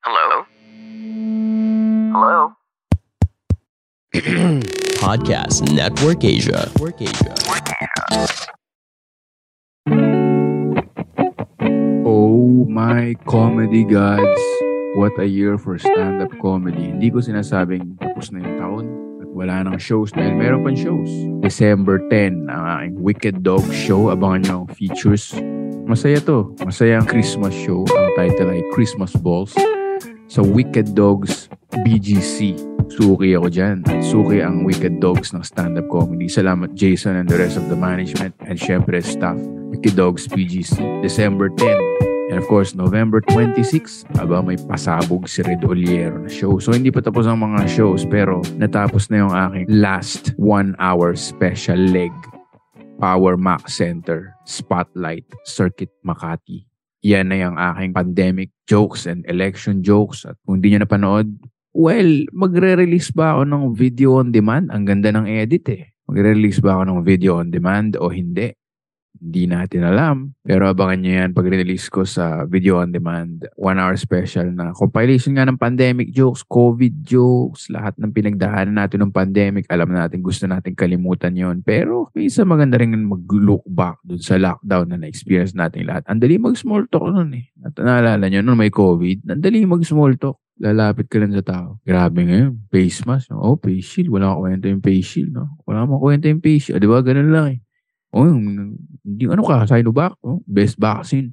Hello? Hello? Podcast Network Asia. Network Asia. Oh my comedy gods. What a year for stand-up comedy. Hindi ko sinasabing tapos na yung taon at wala nang shows dahil meron pang shows. December 10, ang aking Wicked Dog Show. Abangan nyo ang features. Masaya to. Masaya ang Christmas show. Ang title ay Christmas Balls. Sa Wicked Dogs BGC. Suki ako dyan. Suki ang Wicked Dogs ng stand-up comedy. Salamat Jason and the rest of the management and syempre staff. Wicked Dogs BGC. December 10. And of course, November 26, aba may pasabog si Red Oliero na show. So hindi pa tapos ang mga shows pero natapos na yung aking last one hour special leg. Power Mac Center, Spotlight, Circuit Makati. Yan na yung aking pandemic jokes and election jokes. At kung hindi nyo napanood, well, magre-release ba ako ng video on demand? Ang ganda ng edit eh. Magre-release ba ako ng video on demand o hindi? Hindi natin alam. Pero abangan nyo yan pag release ko sa video on demand. One hour special na compilation nga ng pandemic jokes, COVID jokes, lahat ng pinagdaanan natin ng pandemic. Alam natin gusto natin kalimutan yon Pero minsan maganda rin mag-look back dun sa lockdown na na-experience natin lahat. Ang dali mag-small talk nun eh. At naalala nyo, nung may COVID, ang dali mag-small talk lalapit ka lang sa tao. Grabe ngayon. Face mask. No? Oh, face shield. Wala kwenta yung face shield. No? Wala akong kwenta yung face shield. O, di ba? Ganun lang eh. Oh, hindi ano ka, Sinovac, oh, best vaccine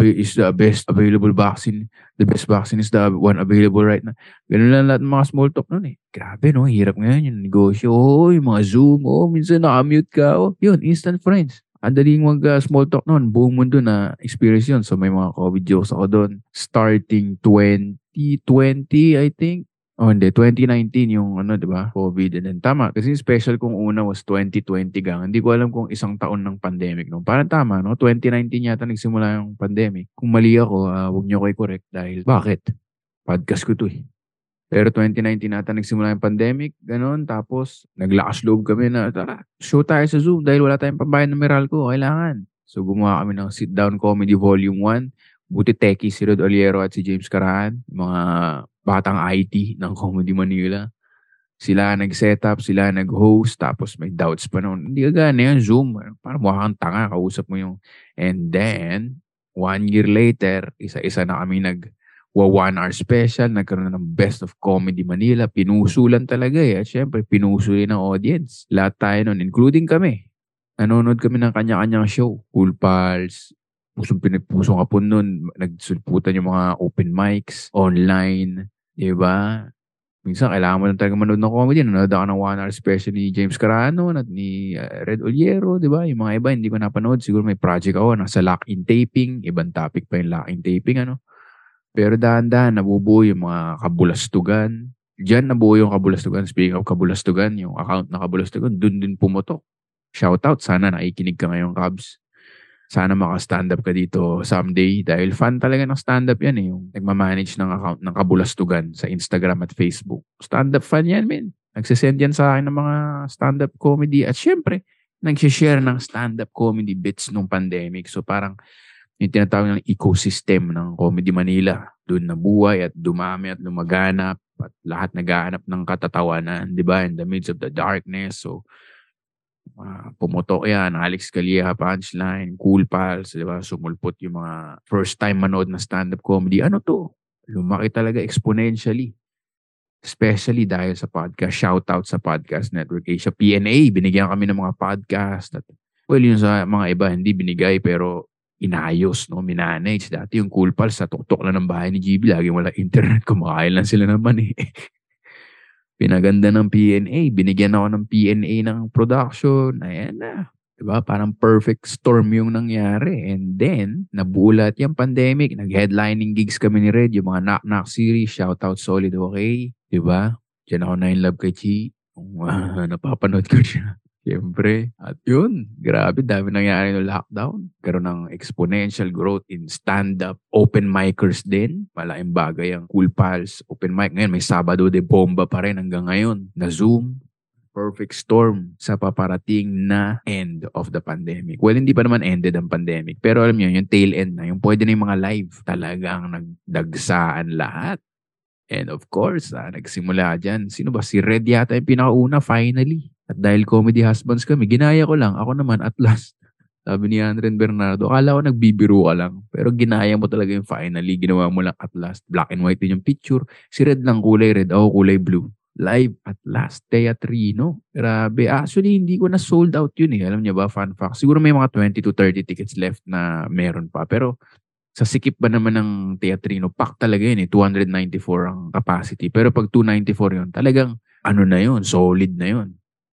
is the best available vaccine. The best vaccine is the one available right now. Ganun lang lahat ng mga small talk nun eh. Grabe no, hirap ngayon yung negosyo. Oh, yung mga Zoom, oh, minsan nakamute ka. Oh, yun, instant friends. Ang daling mag uh, small talk noon. Buong mundo na experience yun. So may mga COVID jokes ako doon. Starting 2020, I think. Oh, hindi. 2019 yung ano, di ba? COVID. And then tama. Kasi special kung una was 2020 gang. Hindi ko alam kung isang taon ng pandemic. No? Parang tama, no? 2019 yata nagsimula yung pandemic. Kung mali ako, uh, huwag niyo ko i-correct dahil bakit? Podcast ko to eh. Pero 2019 nata nagsimula yung pandemic, ganun. Tapos, naglakas loob kami na, tara, show tayo sa Zoom dahil wala tayong pambayad ng Meralco. Kailangan. So, gumawa kami ng Sit Down Comedy Volume 1. Buti Teki, si Rod Oliero at si James Carahan. Mga batang IT ng Comedy Manila. Sila nag-set up, sila nag-host, tapos may doubts pa noon. Hindi ka gana yan, Zoom. Parang mukha kang tanga, kausap mo yung... And then, one year later, isa-isa na kami nag wa one hour special, nagkaroon ng Best of Comedy Manila. Pinusulan talaga eh. At syempre, pinusuli ng audience. Lahat tayo nun, including kami. Nanonood kami ng kanya-kanyang show. Cool Pals, pusong pinagpusong kapon nun. Nagsulputan yung mga open mics, online, Di ba? Minsan, kailangan mo lang talaga manood ng comedy. Nanood ako ng one hour special ni James Carano at ni uh, Red Oliero, di ba? Yung mga iba, hindi ko napanood. Siguro may project ako, nasa lock-in taping. Ibang topic pa yung lock-in taping, ano? Pero dahan-dahan, nabubuo yung mga kabulastugan. Diyan nabuo yung kabulastugan. Speaking of kabulastugan, yung account na kabulastugan, dun din pumotok. Shoutout, sana nakikinig ka ngayon, Cubs sana maka-stand up ka dito someday dahil fan talaga ng stand up yan eh. Yung nagmamanage ng account ng kabulastugan sa Instagram at Facebook. Stand up fan yan, men. Nagsisend yan sa akin ng mga stand up comedy at syempre, nagsishare ng stand up comedy bits nung pandemic. So parang yung tinatawag ng ecosystem ng Comedy Manila. Doon nabuhay at dumami at lumaganap at lahat nagaanap ng katatawanan, di ba? In the midst of the darkness. So, uh, pumutok yan, Alex Calleja punchline, Cool Pals, di ba? Sumulpot yung mga first time manood na stand-up comedy. Ano to? Lumaki talaga exponentially. Especially dahil sa podcast. Shout out sa Podcast Network Asia. PNA, binigyan kami ng mga podcast. At, well, yun sa mga iba, hindi binigay pero inayos, no? Minanage. Dati yung Cool Pals sa tuktok lang ng bahay ni GB, lagi wala internet, kumakain lang sila naman eh. Pinaganda ng PNA. Binigyan ako ng PNA ng production. Ayan na. Diba? Parang perfect storm yung nangyari. And then, nabulat yung pandemic. Nag-headlining gigs kami ni Red. Yung mga Knock Knock series. Shoutout Solid Okay. Diba? Diyan ako na in love kay Chi. Uh, napapanood ko siya. Siyempre. At yun, grabe, dami nangyari ng lockdown. Karoon ng exponential growth in stand-up. Open micers din. Malaking bagay ang Cool Pals. Open mic. Ngayon, may Sabado de Bomba pa rin hanggang ngayon. Na Zoom. perfect storm sa paparating na end of the pandemic. Well, hindi pa naman ended ang pandemic. Pero alam niyo, yung tail end na, yung pwede na yung mga live, talagang nagdagsaan lahat. And of course, ah, nagsimula dyan. Sino ba? Si Red yata yung pinakauna, finally. At dahil comedy husbands kami, ginaya ko lang. Ako naman, at last, sabi ni Andren Bernardo, akala ko nagbibiro ka lang. Pero ginaya mo talaga yung finally. Ginawa mo lang at last. Black and white din yung picture. Si Red lang kulay red. Ako kulay blue live at last Teatrino. Grabe. Actually, hindi ko na sold out yun eh. Alam niyo ba, fun fact. Siguro may mga 20 to 30 tickets left na meron pa. Pero sa sikip ba naman ng Teatrino, pack talaga yun eh. 294 ang capacity. Pero pag 294 yun, talagang ano na yun, solid na yun.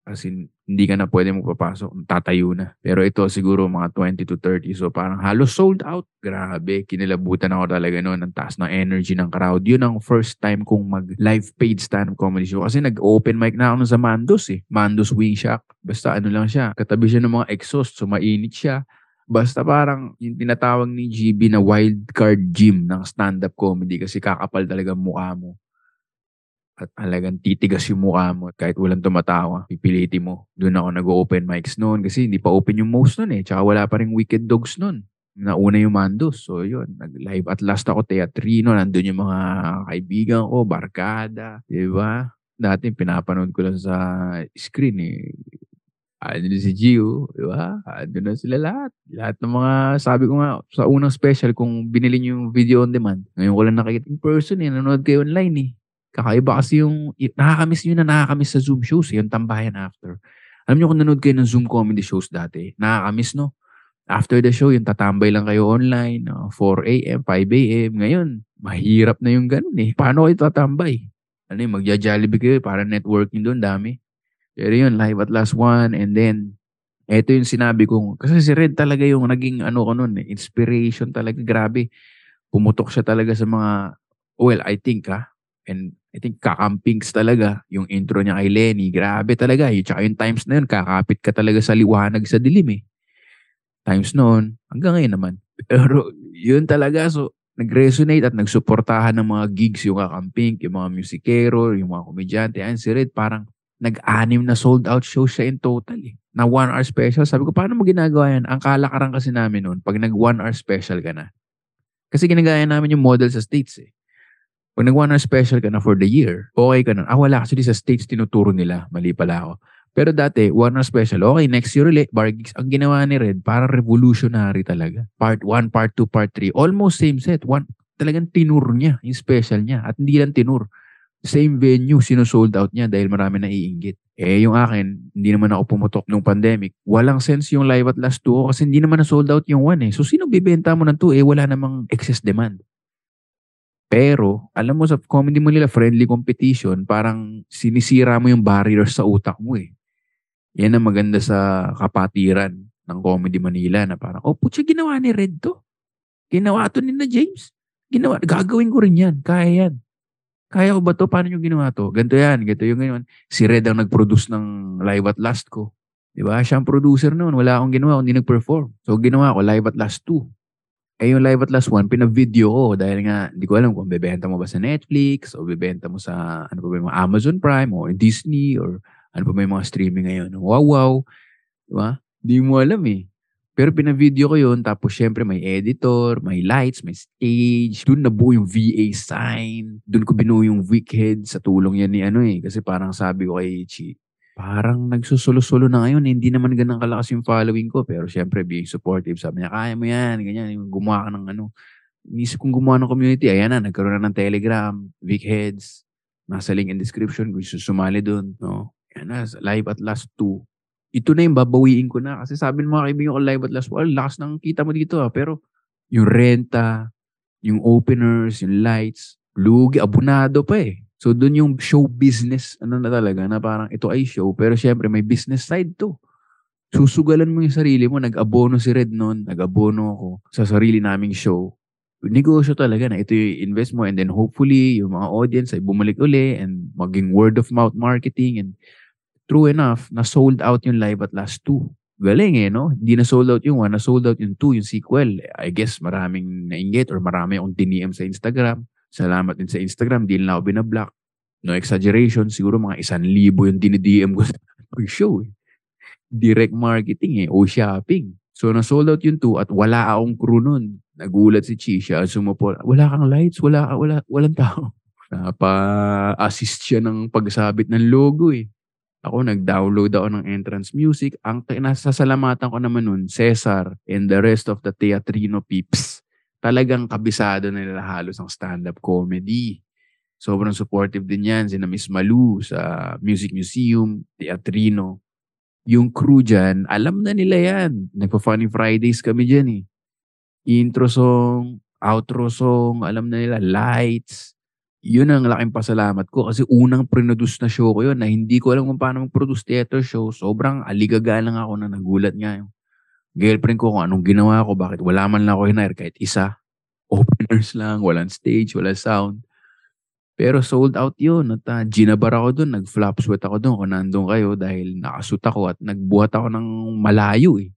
As in, hindi ka na pwede magpapasok, tatayo na. Pero ito siguro mga 20 to 30. So parang halos sold out. Grabe, kinilabutan ako talaga noon. Ang taas ng energy ng crowd. Yun ang first time kong mag-live paid stand-up comedy show. Kasi nag-open mic na ako sa Mandos eh. Mandos Wing Shack. Basta ano lang siya. Katabi siya ng mga exhaust. So mainit siya. Basta parang yung tinatawag ni GB na wild card gym ng stand-up comedy kasi kakapal talaga mukha mo at talagang titigas yung mukha mo kahit walang tumatawa, pipiliti mo. Doon ako nag-open mics noon kasi hindi pa open yung most noon eh. Tsaka wala pa rin Wicked Dogs noon. Nauna yung Mandos. So yun, nag-live at last ako teatrino. Nandun yung mga kaibigan ko, barkada. Di ba? Dati pinapanood ko lang sa screen eh. Ano si Gio, di ba? Ano na sila lahat. Lahat ng mga, sabi ko nga, sa unang special, kung binili niyo yung video on demand, ngayon ko lang nakikita in person eh, nanonood kayo online eh. Kakaiba kasi yung, nakakamiss nyo na nakakamiss sa Zoom shows, eh, yung tambayan after. Alam nyo kung nanood kayo ng Zoom comedy shows dati, nakakamiss no? After the show, yung tatambay lang kayo online, uh, 4 a.m., 5 a.m. Ngayon, mahirap na yung ganun eh. Paano kayo tatambay? Ano yung magja-jollibee kayo, para networking doon, dami. Pero yun, live at last one, and then, eto yung sinabi ko, kasi si Red talaga yung naging ano ko noon, eh, inspiration talaga, grabe. Pumutok siya talaga sa mga, well, I think ha, and I think kakampings talaga yung intro niya kay Lenny. Grabe talaga. Yung, tsaka yung times na yun, kakapit ka talaga sa liwanag sa dilim eh. Times noon, hanggang ngayon naman. Pero yun talaga, so nag-resonate at nagsuportahan ng mga gigs yung kakamping, yung mga musikero, yung mga komedyante. Ayan si Red, parang nag-anim na sold out show siya in total eh. Na one hour special. Sabi ko, paano mo ginagawa yan? Ang kalakaran kasi namin noon, pag nag one hour special ka na. Kasi ginagaya namin yung model sa States eh. Pag nag one hour special ka na for the year, okay ka na. Ah, wala. Actually, sa States, tinuturo nila. Mali pala ako. Pero dati, one hour special. Okay, next year ulit, bar gigs. Ang ginawa ni Red, para revolutionary talaga. Part 1, part 2, part 3. Almost same set. One, talagang tinur niya, yung special niya. At hindi lang tinur. Same venue, sino-sold out niya dahil marami na iinggit. Eh, yung akin, hindi naman ako pumutok nung pandemic. Walang sense yung live at last 2 kasi hindi naman na-sold out yung 1 eh. So, sino bibenta mo ng 2 eh? Wala namang excess demand. Pero, alam mo sa Comedy Manila, friendly competition, parang sinisira mo yung barriers sa utak mo eh. Yan ang maganda sa kapatiran ng Comedy Manila na parang, oh, putya, ginawa ni Red to. Ginawa to ni na James. Ginawa, gagawin ko rin yan. Kaya yan. Kaya ko ba to? Paano nyo ginawa to? Ganto yan, ganto yung ganyan. Si Red ang nag-produce ng Live at Last ko. Di ba? Siya ang producer noon. Wala akong ginawa, hindi nag-perform. So, ginawa ko Live at Last 2. Eh yung live at last one, pina-video ko dahil nga hindi ko alam kung bebenta mo ba sa Netflix o bebenta mo sa ano pa ba yung mga Amazon Prime or Disney or ano pa ba yung mga streaming ngayon. Wow, wow. Di ba? Hindi mo alam eh. Pero pina-video ko yun, tapos syempre may editor, may lights, may stage. Doon nabuo yung VA sign. Doon ko binuo yung Wickhead sa tulong yan ni ano eh. Kasi parang sabi ko kay Chi, parang nagsusulo-sulo na ngayon. Hindi naman ganang kalakas yung following ko. Pero syempre, being supportive. Sabi niya, kaya mo yan. Ganyan, gumawa ka ng ano. Inisip kong gumawa ng community. Ayan na, nagkaroon na ng Telegram, Vic Heads. Nasa link in description kung sumali doon. No? Ayan na, live at last two. Ito na yung babawiin ko na. Kasi sabi ng mga kaibigan ko, live at last, well, lakas ng kita mo dito. Ha? Pero yung renta, yung openers, yung lights, lugi, abunado pa eh. So, doon yung show business, ano na talaga, na parang ito ay show, pero syempre may business side to. Susugalan mo yung sarili mo, nag-abono si Red noon, nag-abono ako sa sarili naming show. Negosyo talaga na ito yung invest mo and then hopefully yung mga audience ay bumalik uli and maging word of mouth marketing and true enough, na sold out yung live at last two. Galing eh, no? Hindi na sold out yung one, na sold out yung two, yung sequel. I guess maraming nainggit or marami akong diniem sa Instagram Salamat din sa Instagram, di na ako binablock. No exaggeration, siguro mga isan libo yung dinidm ko pag-show eh. Direct marketing eh, o shopping. So, na-sold out yung two at wala akong crew nun. Nagulat si Chisha, sumupol. Wala kang lights, wala, wala, walang tao. Napa-assist siya ng pagsabit ng logo eh. Ako, nag-download ako ng entrance music. Ang nasasalamatan ko naman nun, Cesar and the rest of the Teatrino peeps. Talagang kabisado na nila halos ang stand-up comedy. Sobrang supportive din yan. Sina Miss Malu sa Music Museum, Teatrino. Yung crew dyan, alam na nila yan. Nagpa-Funny Fridays kami dyan eh. Intro song, outro song, alam na nila, lights, yun ang laking pasalamat ko kasi unang produce na show ko yun na hindi ko alam kung paano mag-produce theater show. Sobrang aligaga lang ako na nagulat nga yung girlfriend ko kung anong ginawa ko, bakit wala man lang ako hinire kahit isa. Openers lang, walang stage, wala sound. Pero sold out yun. At uh, ginabar ako doon, nag-flop sweat ako doon kung nandun kayo dahil nakasuit ako at nagbuhat ako ng malayo eh.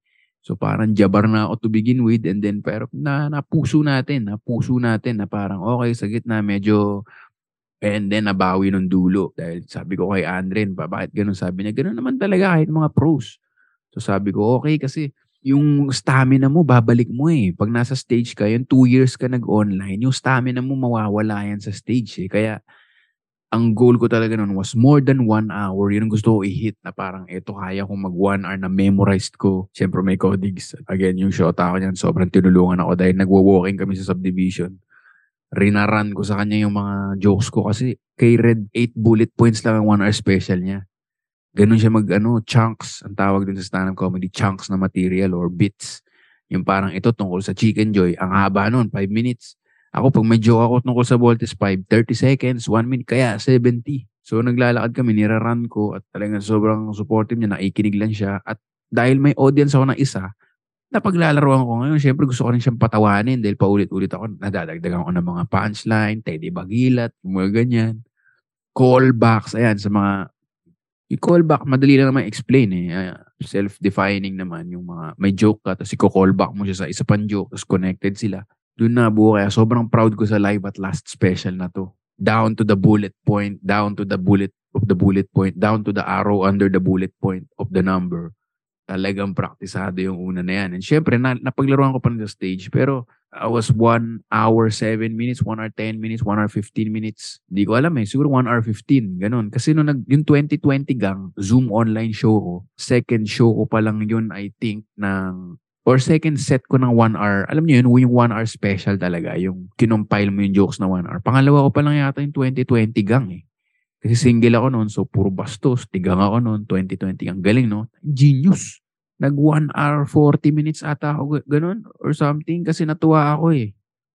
So parang jabar na ako to begin with and then pero na napuso natin, napuso natin na parang okay sa gitna medyo and then nabawi nung dulo dahil sabi ko kay Andren, ba bakit ganun sabi niya? Ganun naman talaga kahit mga pros. So sabi ko okay kasi yung stamina mo babalik mo eh. Pag nasa stage ka, yung two years ka nag-online, yung stamina mo mawawala yan sa stage eh. Kaya ang goal ko talaga noon was more than one hour. Yun ang gusto ko i-hit na parang eto kaya kong mag one hour na memorized ko. Siyempre may codings. Again, yung shota ko niyan, sobrang tinulungan ako dahil nagwo-walking kami sa subdivision. Rinaran ko sa kanya yung mga jokes ko kasi kay Red 8 bullet points lang ang one hour special niya. Ganun siya mag ano, chunks. Ang tawag dun sa stand-up comedy, chunks na material or bits. Yung parang ito tungkol sa Chicken Joy. Ang haba nun, 5 minutes ako, pag may joke ako tungkol sa Voltes 5, 30 seconds, 1 minute, kaya 70. So, naglalakad kami, niraran ko at talagang sobrang supportive niya, nakikinig lang siya. At dahil may audience ako ng isa, napaglalaroan ko ngayon, syempre gusto ko rin siyang patawanin dahil paulit-ulit ako, nadadagdagan ko ng mga punchline, Teddy Bagilat, mga ganyan. Callbacks, ayan, sa mga yung callback, madali lang naman explain eh. Uh, self-defining naman yung mga may joke ka, tapos i-callback mo siya sa isa pang joke, tapos connected sila doon na buo kaya sobrang proud ko sa live at last special na to. Down to the bullet point, down to the bullet of the bullet point, down to the arrow under the bullet point of the number. Talagang praktisado yung una na yan. And syempre, na, napaglaruan ko pa sa stage. Pero I was 1 hour 7 minutes, 1 hour 10 minutes, 1 hour 15 minutes. Hindi ko alam eh. Siguro 1 hour 15. Ganun. Kasi nung nag, yung 2020 gang, Zoom online show ko, second show ko pa lang yun, I think, ng or second set ko ng one hour, alam niyo yun, yung one hour special talaga, yung kinumpile mo yung jokes na one hour. Pangalawa ko pa lang yata yung 2020 gang eh. Kasi single ako noon, so puro bastos. Tigang ako noon, 2020 gang. Galing, no? Genius. Nag 1 hour 40 minutes ata ako, ganun, or something. Kasi natuwa ako eh.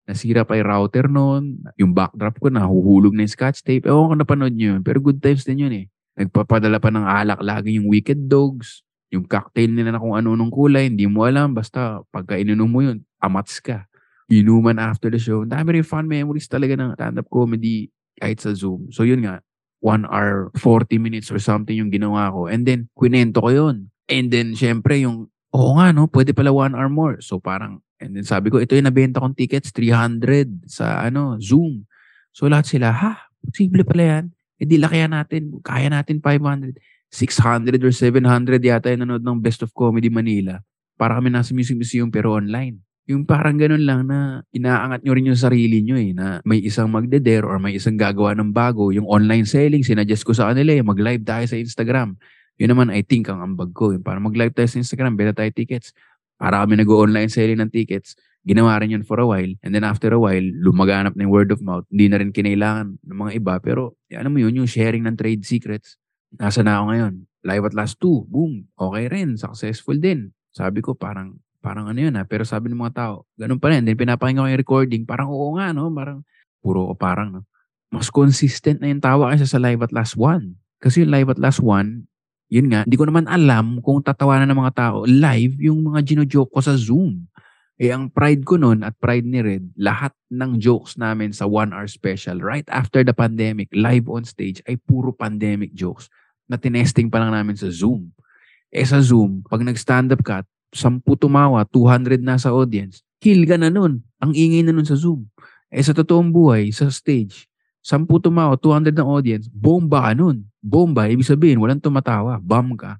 Nasira pa yung router noon. Yung backdrop ko, nahuhulog na yung scotch tape. Ewan ko napanood nyo yun. Pero good times din yun eh. Nagpapadala pa ng alak lagi yung Wicked Dogs. Yung cocktail nila na kung ano nung kulay, hindi mo alam. Basta pagka ininom mo yun, amats ka. Inuman after the show. Dami rin fun memories talaga ng stand-up comedy kahit sa Zoom. So yun nga, 1 hour, 40 minutes or something yung ginawa ko. And then, kwinento ko yun. And then, syempre, yung, oo nga, no, pwede pala 1 hour more. So parang, and then sabi ko, ito yung nabenta kong tickets, 300 sa ano, Zoom. So lahat sila, ha, posible pala yan. E di lakihan natin, kaya natin 500. 600 or 700 yata yung nanood ng Best of Comedy Manila. Para kami nasa Music Museum pero online. Yung parang ganun lang na inaangat nyo rin yung sarili nyo eh, na may isang magdeder or may isang gagawa ng bago. Yung online selling, sinadjust ko sa kanila eh, mag-live tayo sa Instagram. Yun naman, I think, ang ambag ko. Yung para mag-live tayo sa Instagram, beta tayo tickets. Para kami nag-online selling ng tickets. Ginawa rin yun for a while. And then after a while, lumaganap na yung word of mouth. Hindi na rin kinailangan ng mga iba. Pero, ano mo yun, yung sharing ng trade secrets Nasa na ako ngayon? Live at last two. Boom. Okay rin. Successful din. Sabi ko parang, parang ano yun ha. Pero sabi ng mga tao, ganun pa rin. Then pinapakinggan ko yung recording. Parang oo nga no. Parang puro ko parang no. Mas consistent na yung tawa kaysa sa live at last one. Kasi yung live at last one, yun nga, hindi ko naman alam kung tatawanan ng mga tao live yung mga gino-joke ko sa Zoom. Eh, ang pride ko noon at pride ni Red, lahat ng jokes namin sa one hour special right after the pandemic, live on stage, ay puro pandemic jokes na tinesting pa lang namin sa Zoom. Eh sa Zoom, pag nag-stand up ka, 10 tumawa, 200 na sa audience, kill ka na nun. Ang ingay na nun sa Zoom. Eh sa totoong buhay, sa stage, 10 tumawa, 200 ng audience, bomba ka nun. bomba, ibig sabihin, walang tumatawa, bomb ka.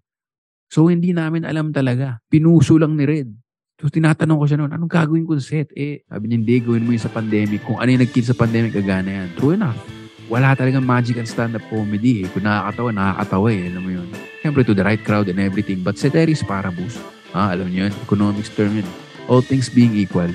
So, hindi namin alam talaga. Pinuso lang ni Red. So, tinatanong ko siya noon, anong gagawin ko sa set? Eh, sabi niya, hindi, gawin mo yun sa pandemic. Kung ano yung nag sa pandemic, gagana yan. True enough. Wala talagang magic ang stand-up comedy eh. Kung nakakatawa, nakakatawa eh. Alam mo yun. Siyempre, to the right crowd and everything. But ceteris paribus. Ah, alam niyo yun. Economics term yun. All things being equal.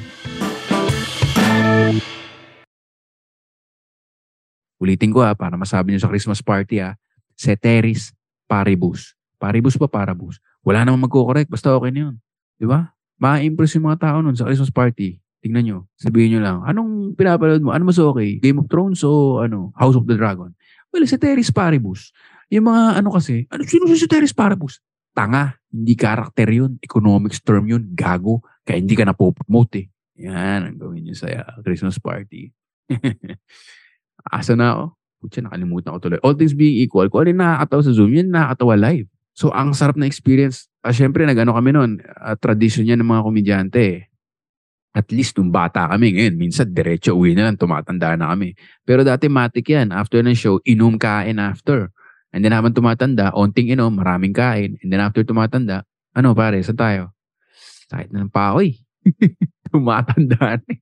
Ulitin ko ha, para masabi niyo sa Christmas party ha. Ceteris paribus. Paribus pa paribus. Wala namang magko-correct. Basta okay na yun. Di ba? Ma-impress yung mga tao nun sa Christmas party. Tingnan nyo. Sabihin nyo lang, anong pinapanood mo? Ano mas okay? Game of Thrones o ano, House of the Dragon? Well, si Teris Paribus. Yung mga ano kasi, ano, sino si Teris Paribus? Tanga. Hindi karakter yun. Economics term yun. Gago. Kaya hindi ka na po-promote eh. Yan ang gawin nyo sa uh, Christmas party. Asa na ako? Putya, nakalimutan ko tuloy. All things being equal, kung ano yung nakakatawa sa Zoom, yun nakakatawa live. So, ang sarap na experience. Ah, Siyempre, nag-ano kami noon, uh, tradisyon yan ng mga komedyante at least nung bata kami ngayon, minsan diretso uwi na lang, tumatanda na kami. Pero dati matik yan. After ng show, inom kain after. And then habang tumatanda, onting inom, maraming kain. And then after tumatanda, ano pare, saan tayo? Kahit na ng paoy. tumatanda na. Eh.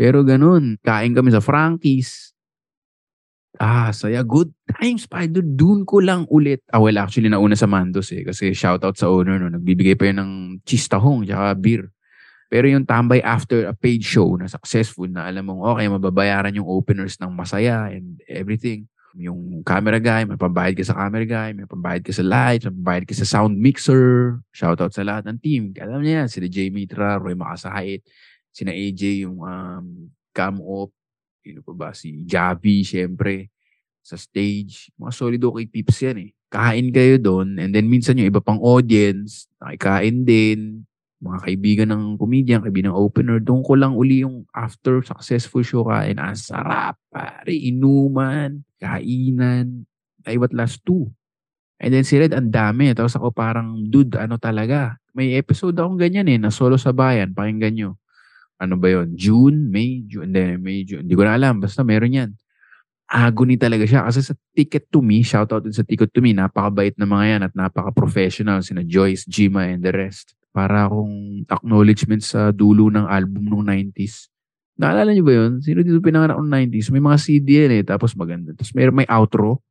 Pero ganun, kain kami sa Frankie's. Ah, saya. Good times, pa. Doon ko lang ulit. Ah, well, actually, nauna sa Mandos eh. Kasi shoutout sa owner, no. Nagbibigay pa yun ng cheese tahong, tsaka beer. Pero yung tambay after a paid show na successful na alam mong okay, mababayaran yung openers ng masaya and everything. Yung camera guy, may pambayad ka sa camera guy, may pambayad ka sa lights, may pambayad ka sa sound mixer. Shoutout sa lahat ng team. Alam niya yan, sila Jay Mitra, Roy Makasahit, sina AJ, yung um, cam op, sino pa ba, si Javi, syempre, sa stage. Mga solid okay peeps yan eh. Kain kayo doon, and then minsan yung iba pang audience, nakikain din, mga kaibigan ng comedian, kaibigan ng opener, doon ko lang uli yung after successful show kain. Ang sarap, pare. Inuman, kainan. Ay, what last two? And then si Red, ang dami. Tapos ako parang, dude, ano talaga? May episode akong ganyan eh, na solo sa bayan. Pakinggan nyo. Ano ba yon June, May, June, hindi, May, June. Hindi ko na alam. Basta meron yan. Agony talaga siya. Kasi sa Ticket to Me, shout out din sa Ticket to Me, napakabait na mga yan at napaka-professional. Sina Joyce, Jima, and the rest para akong acknowledgement sa dulo ng album nung 90s. Naalala niyo ba yun? Sino dito pinanganak ng 90s? May mga CD yan eh, tapos maganda. Tapos may, may outro.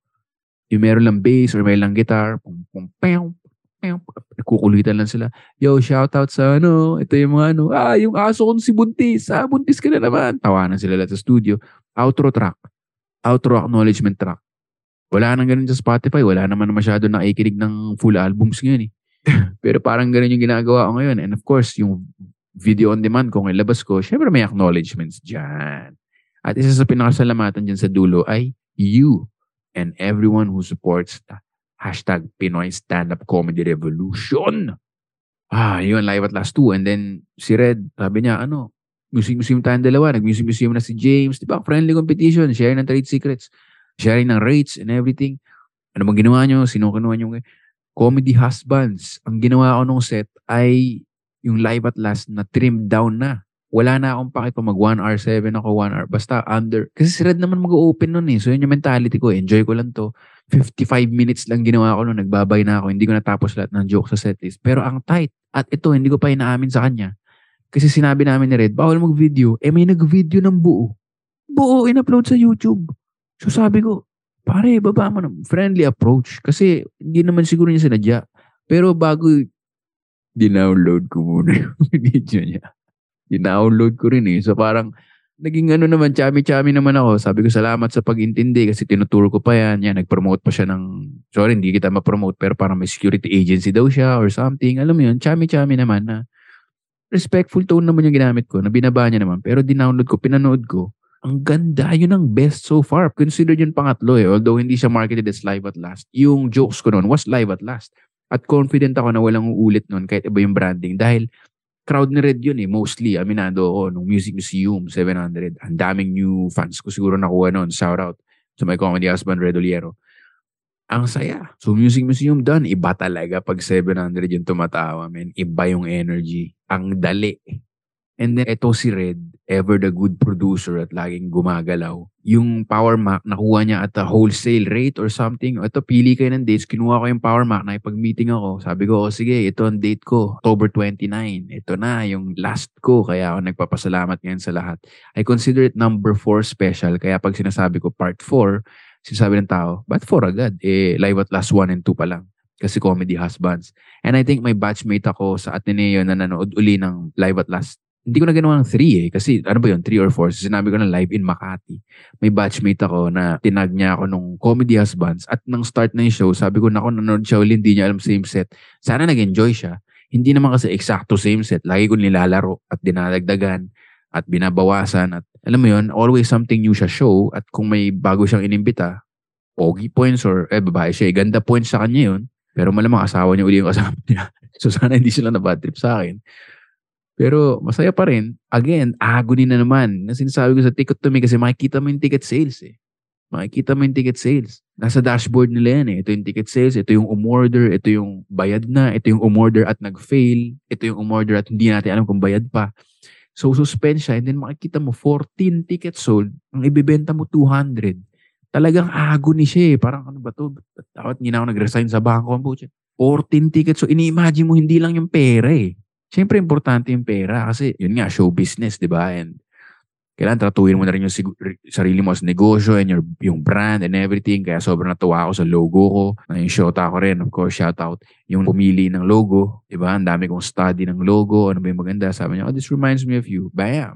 Yung meron lang bass or may lang guitar. Pum, pum, pum, pum, kukulitan lang sila. Yo, shout out sa ano, ito yung mga ano, ah, yung aso ko si Buntis, ah, Buntis ka na naman. Tawanan sila lahat sa studio. Outro track. Outro acknowledgement track. Wala nang ganun sa Spotify. Wala naman masyado nakikinig ng full albums ngayon eh. Pero parang ganun yung ginagawa ko ngayon. And of course, yung video on demand kung ilabas ko, syempre may acknowledgements dyan. At isa sa pinakasalamatan dyan sa dulo ay you and everyone who supports the hashtag Pinoy Stand-Up Comedy Revolution. Ah, yun, live at last two. And then si Red, sabi niya, ano, museum-museum tayong dalawa. Nag-museum-museum na si James. Di ba? Friendly competition. Sharing ng trade secrets. Sharing ng rates and everything. Ano bang ginawa nyo? Sino kinuha nyo? Comedy Husbands. Ang ginawa ko nung set ay yung live at last na trimmed down na. Wala na akong kung mag 1 hour 7 ako 1 hour. Basta under. Kasi si Red naman mag-open nun eh. So yun yung mentality ko. Enjoy ko lang to. 55 minutes lang ginawa ko nung nagbabay na ako. Hindi ko natapos lahat ng joke sa setlist. Pero ang tight. At ito, hindi ko pa inaamin sa kanya. Kasi sinabi namin ni Red, bawal mag-video. Eh may nag-video ng buo. Buo, in-upload sa YouTube. So sabi ko, pare, baba mo na. Friendly approach. Kasi hindi naman siguro niya sinadya. Pero bago, dinownload ko muna yung video niya. Dinownload ko rin eh. So parang, naging ano naman, chami-chami naman ako. Sabi ko, salamat sa pag-intindi kasi tinuturo ko pa yan. Yan, nag-promote pa siya ng, sorry, hindi kita ma-promote, pero parang may security agency daw siya or something. Alam mo yun, chami-chami naman na respectful tone naman yung ginamit ko, na binaba niya naman. Pero dinownload ko, pinanood ko, ang ganda. Yun ang best so far. Consider yun pangatlo eh. Although hindi siya marketed as live at last. Yung jokes ko noon was live at last. At confident ako na walang uulit noon kahit iba yung branding. Dahil crowd ni Red yun eh. Mostly, aminado ako nung Music Museum 700. Ang daming new fans ko siguro nakuha noon. Shout out to my comedy husband, Red Oliero. Ang saya. So, Music Museum done. Iba talaga pag 700 yung tumatawa, man. Iba yung energy. Ang dali. And then, eto si Red ever the good producer at laging gumagalaw. Yung Power Mac, nakuha niya at a wholesale rate or something. Ito, pili kayo ng dates. Kinuha ko yung Power Mac, nakipag-meeting ako. Sabi ko, oh, sige, ito ang date ko. October 29. Ito na, yung last ko. Kaya ako nagpapasalamat ngayon sa lahat. I consider it number 4 special. Kaya pag sinasabi ko part 4, sinasabi ng tao, ba't 4 agad? Eh, live at last 1 and 2 pa lang kasi comedy husbands. And I think may batchmate ako sa Ateneo na nanood uli ng live at last hindi ko na ginawa ng 3 eh. Kasi ano ba yun, 3 or 4. So, sinabi ko na live in Makati. May batchmate ako na tinag niya ako nung Comedy Husbands. At nang start na yung show, sabi ko, nako, nanonood siya ulit, hindi niya alam same set. Sana nag-enjoy siya. Hindi naman kasi eksakto same set. Lagi ko nilalaro at dinadagdagan at binabawasan. At alam mo yun, always something new siya show. At kung may bago siyang inimbita, pogi points or eh, babae siya, eh, ganda points sa kanya yun. Pero malamang asawa niya uli yung kasama niya. so sana hindi sila na bad trip sa akin. Pero masaya pa rin. Again, agony na naman. Na sinasabi ko sa ticket to me kasi makikita mo yung ticket sales eh. Makikita mo yung ticket sales. Nasa dashboard nila yan eh. Ito yung ticket sales, ito yung umorder, ito yung bayad na, ito yung umorder at nag-fail, ito yung umorder at hindi natin alam kung bayad pa. So, suspend siya and then makikita mo 14 tickets sold, ang ibibenta mo 200. Talagang agony siya eh. Parang ano ba to? Dapat hindi na ako nag-resign sa bangko. 14 tickets. So, ini-imagine mo hindi lang yung pera eh. Siyempre, importante yung pera kasi yun nga, show business, di ba? And kailangan tratuhin mo na rin yung sarili mo as negosyo and your, yung brand and everything. Kaya sobrang natuwa ako sa logo ko. Yung shota ko rin, of course, shout out. Yung pumili ng logo, di ba? Ang dami kong study ng logo. Ano ba yung maganda? Sabi niya, oh, this reminds me of you. Bam!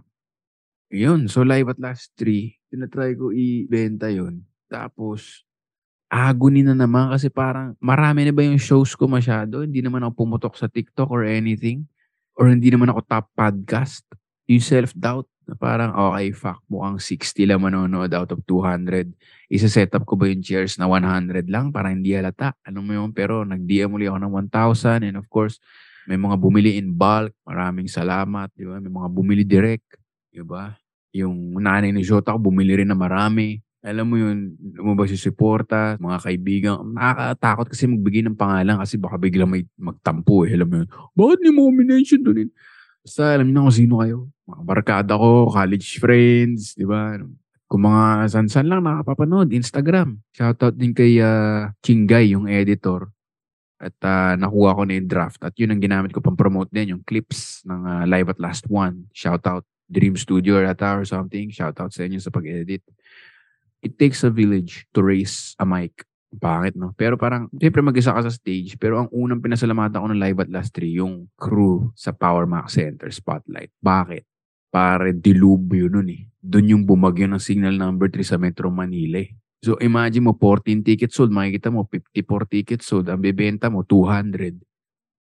Yun. So, live at last three. Tinatry ko i-benta yun. Tapos, agony na naman kasi parang marami na ba yung shows ko masyado? Hindi naman ako pumutok sa TikTok or anything or hindi naman ako top podcast, yung self-doubt na parang, okay, fuck, mukhang 60 lang manonood out of 200. Isa-set up ko ba yung chairs na 100 lang para hindi halata? Ano mo yun? Pero nag-DM muli ako ng 1,000 and of course, may mga bumili in bulk. Maraming salamat, di ba? May mga bumili direct, di ba? Yung nanay ni Jota ko, bumili rin na marami alam mo yun, lumabas yung suporta, mga kaibigan. Nakakatakot kasi magbigay ng pangalan kasi baka biglang may magtampo eh. Alam mo yun, bakit ni mo mention doon? Basta alam niyo na kung sino kayo. Mga barkada ko, college friends, di ba? Kung mga san-san lang nakapapanood, Instagram. Shoutout din kay uh, Chingay, yung editor. At uh, nakuha ko na yung draft. At yun ang ginamit ko pang promote din, yung clips ng uh, Live at Last One. Shoutout Dream Studio Rata or something. Shoutout sa inyo sa pag-edit it takes a village to raise a mic. Bakit, no? Pero parang, siyempre mag-isa ka sa stage, pero ang unang pinasalamatan ko ng live at last three, yung crew sa Power Max Center Spotlight. Bakit? Pare, dilubyo nun eh. Doon yung bumagyo ng signal number 3 sa Metro Manila eh. So imagine mo, 14 tickets sold, makikita mo, 54 tickets sold, ang bebenta mo, 200.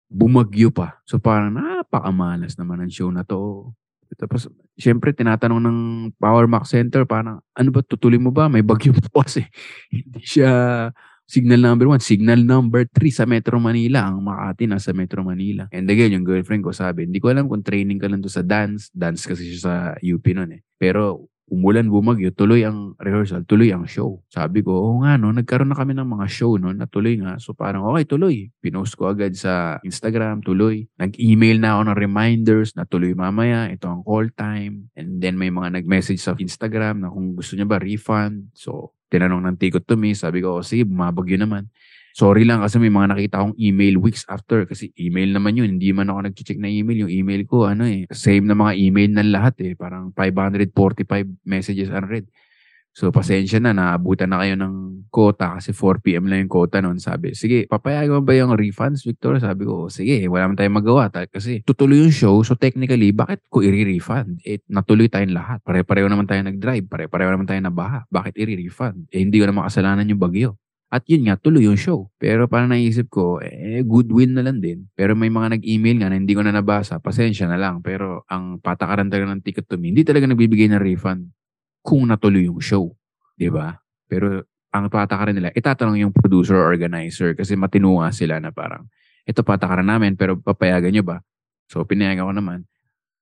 Bumagyo pa. So parang napakamalas naman ang show na to. Tapos, syempre, tinatanong ng Power Max Center, parang, ano ba, tutuloy mo ba? May bagyo po kasi. Hindi siya signal number one. Signal number three sa Metro Manila. Ang Makati nasa Metro Manila. And again, yung girlfriend ko sabi, hindi ko alam kung training ka lang to sa dance. Dance kasi siya sa UP noon eh. Pero umulan, bumagyo, tuloy ang rehearsal, tuloy ang show. Sabi ko, oo nga no, nagkaroon na kami ng mga show no, na tuloy nga. So parang, okay, tuloy. Pinost ko agad sa Instagram, tuloy. Nag-email na ako ng reminders na tuloy mamaya, ito ang call time. And then may mga nag-message sa Instagram na kung gusto niya ba refund. So, tinanong ng tikot to me, sabi ko, oh, sige, bumabagyo naman. Sorry lang kasi may mga nakita akong email weeks after kasi email naman yun. Hindi man ako nag-check na email. Yung email ko, ano eh, same na mga email ng lahat eh. Parang 545 messages unread. So, pasensya na, naabutan na kayo ng quota kasi 4pm lang yung quota noon. Sabi, sige, papayagan mo ba yung refunds, Victor? Sabi ko, sige, wala man tayong magawa. Kasi tutuloy yung show, so technically, bakit ko i-refund? Eh, natuloy tayong lahat. Pare-pareho naman tayo nag-drive. Pare-pareho naman tayo nabaha. Bakit i-refund? Eh, hindi ko na makasalanan yung bagyo. At yun nga, tuloy yung show. Pero parang naisip ko, eh, goodwill na lang din. Pero may mga nag-email nga na hindi ko na nabasa. Pasensya na lang. Pero ang patakaran talaga ng ticket to me, hindi talaga nagbibigay ng refund kung natuloy yung show. Ba? Pero ang patakaran nila, itatanong yung producer or organizer kasi matinunga sila na parang, ito patakaran namin pero papayagan nyo ba? So, pinayagan ko naman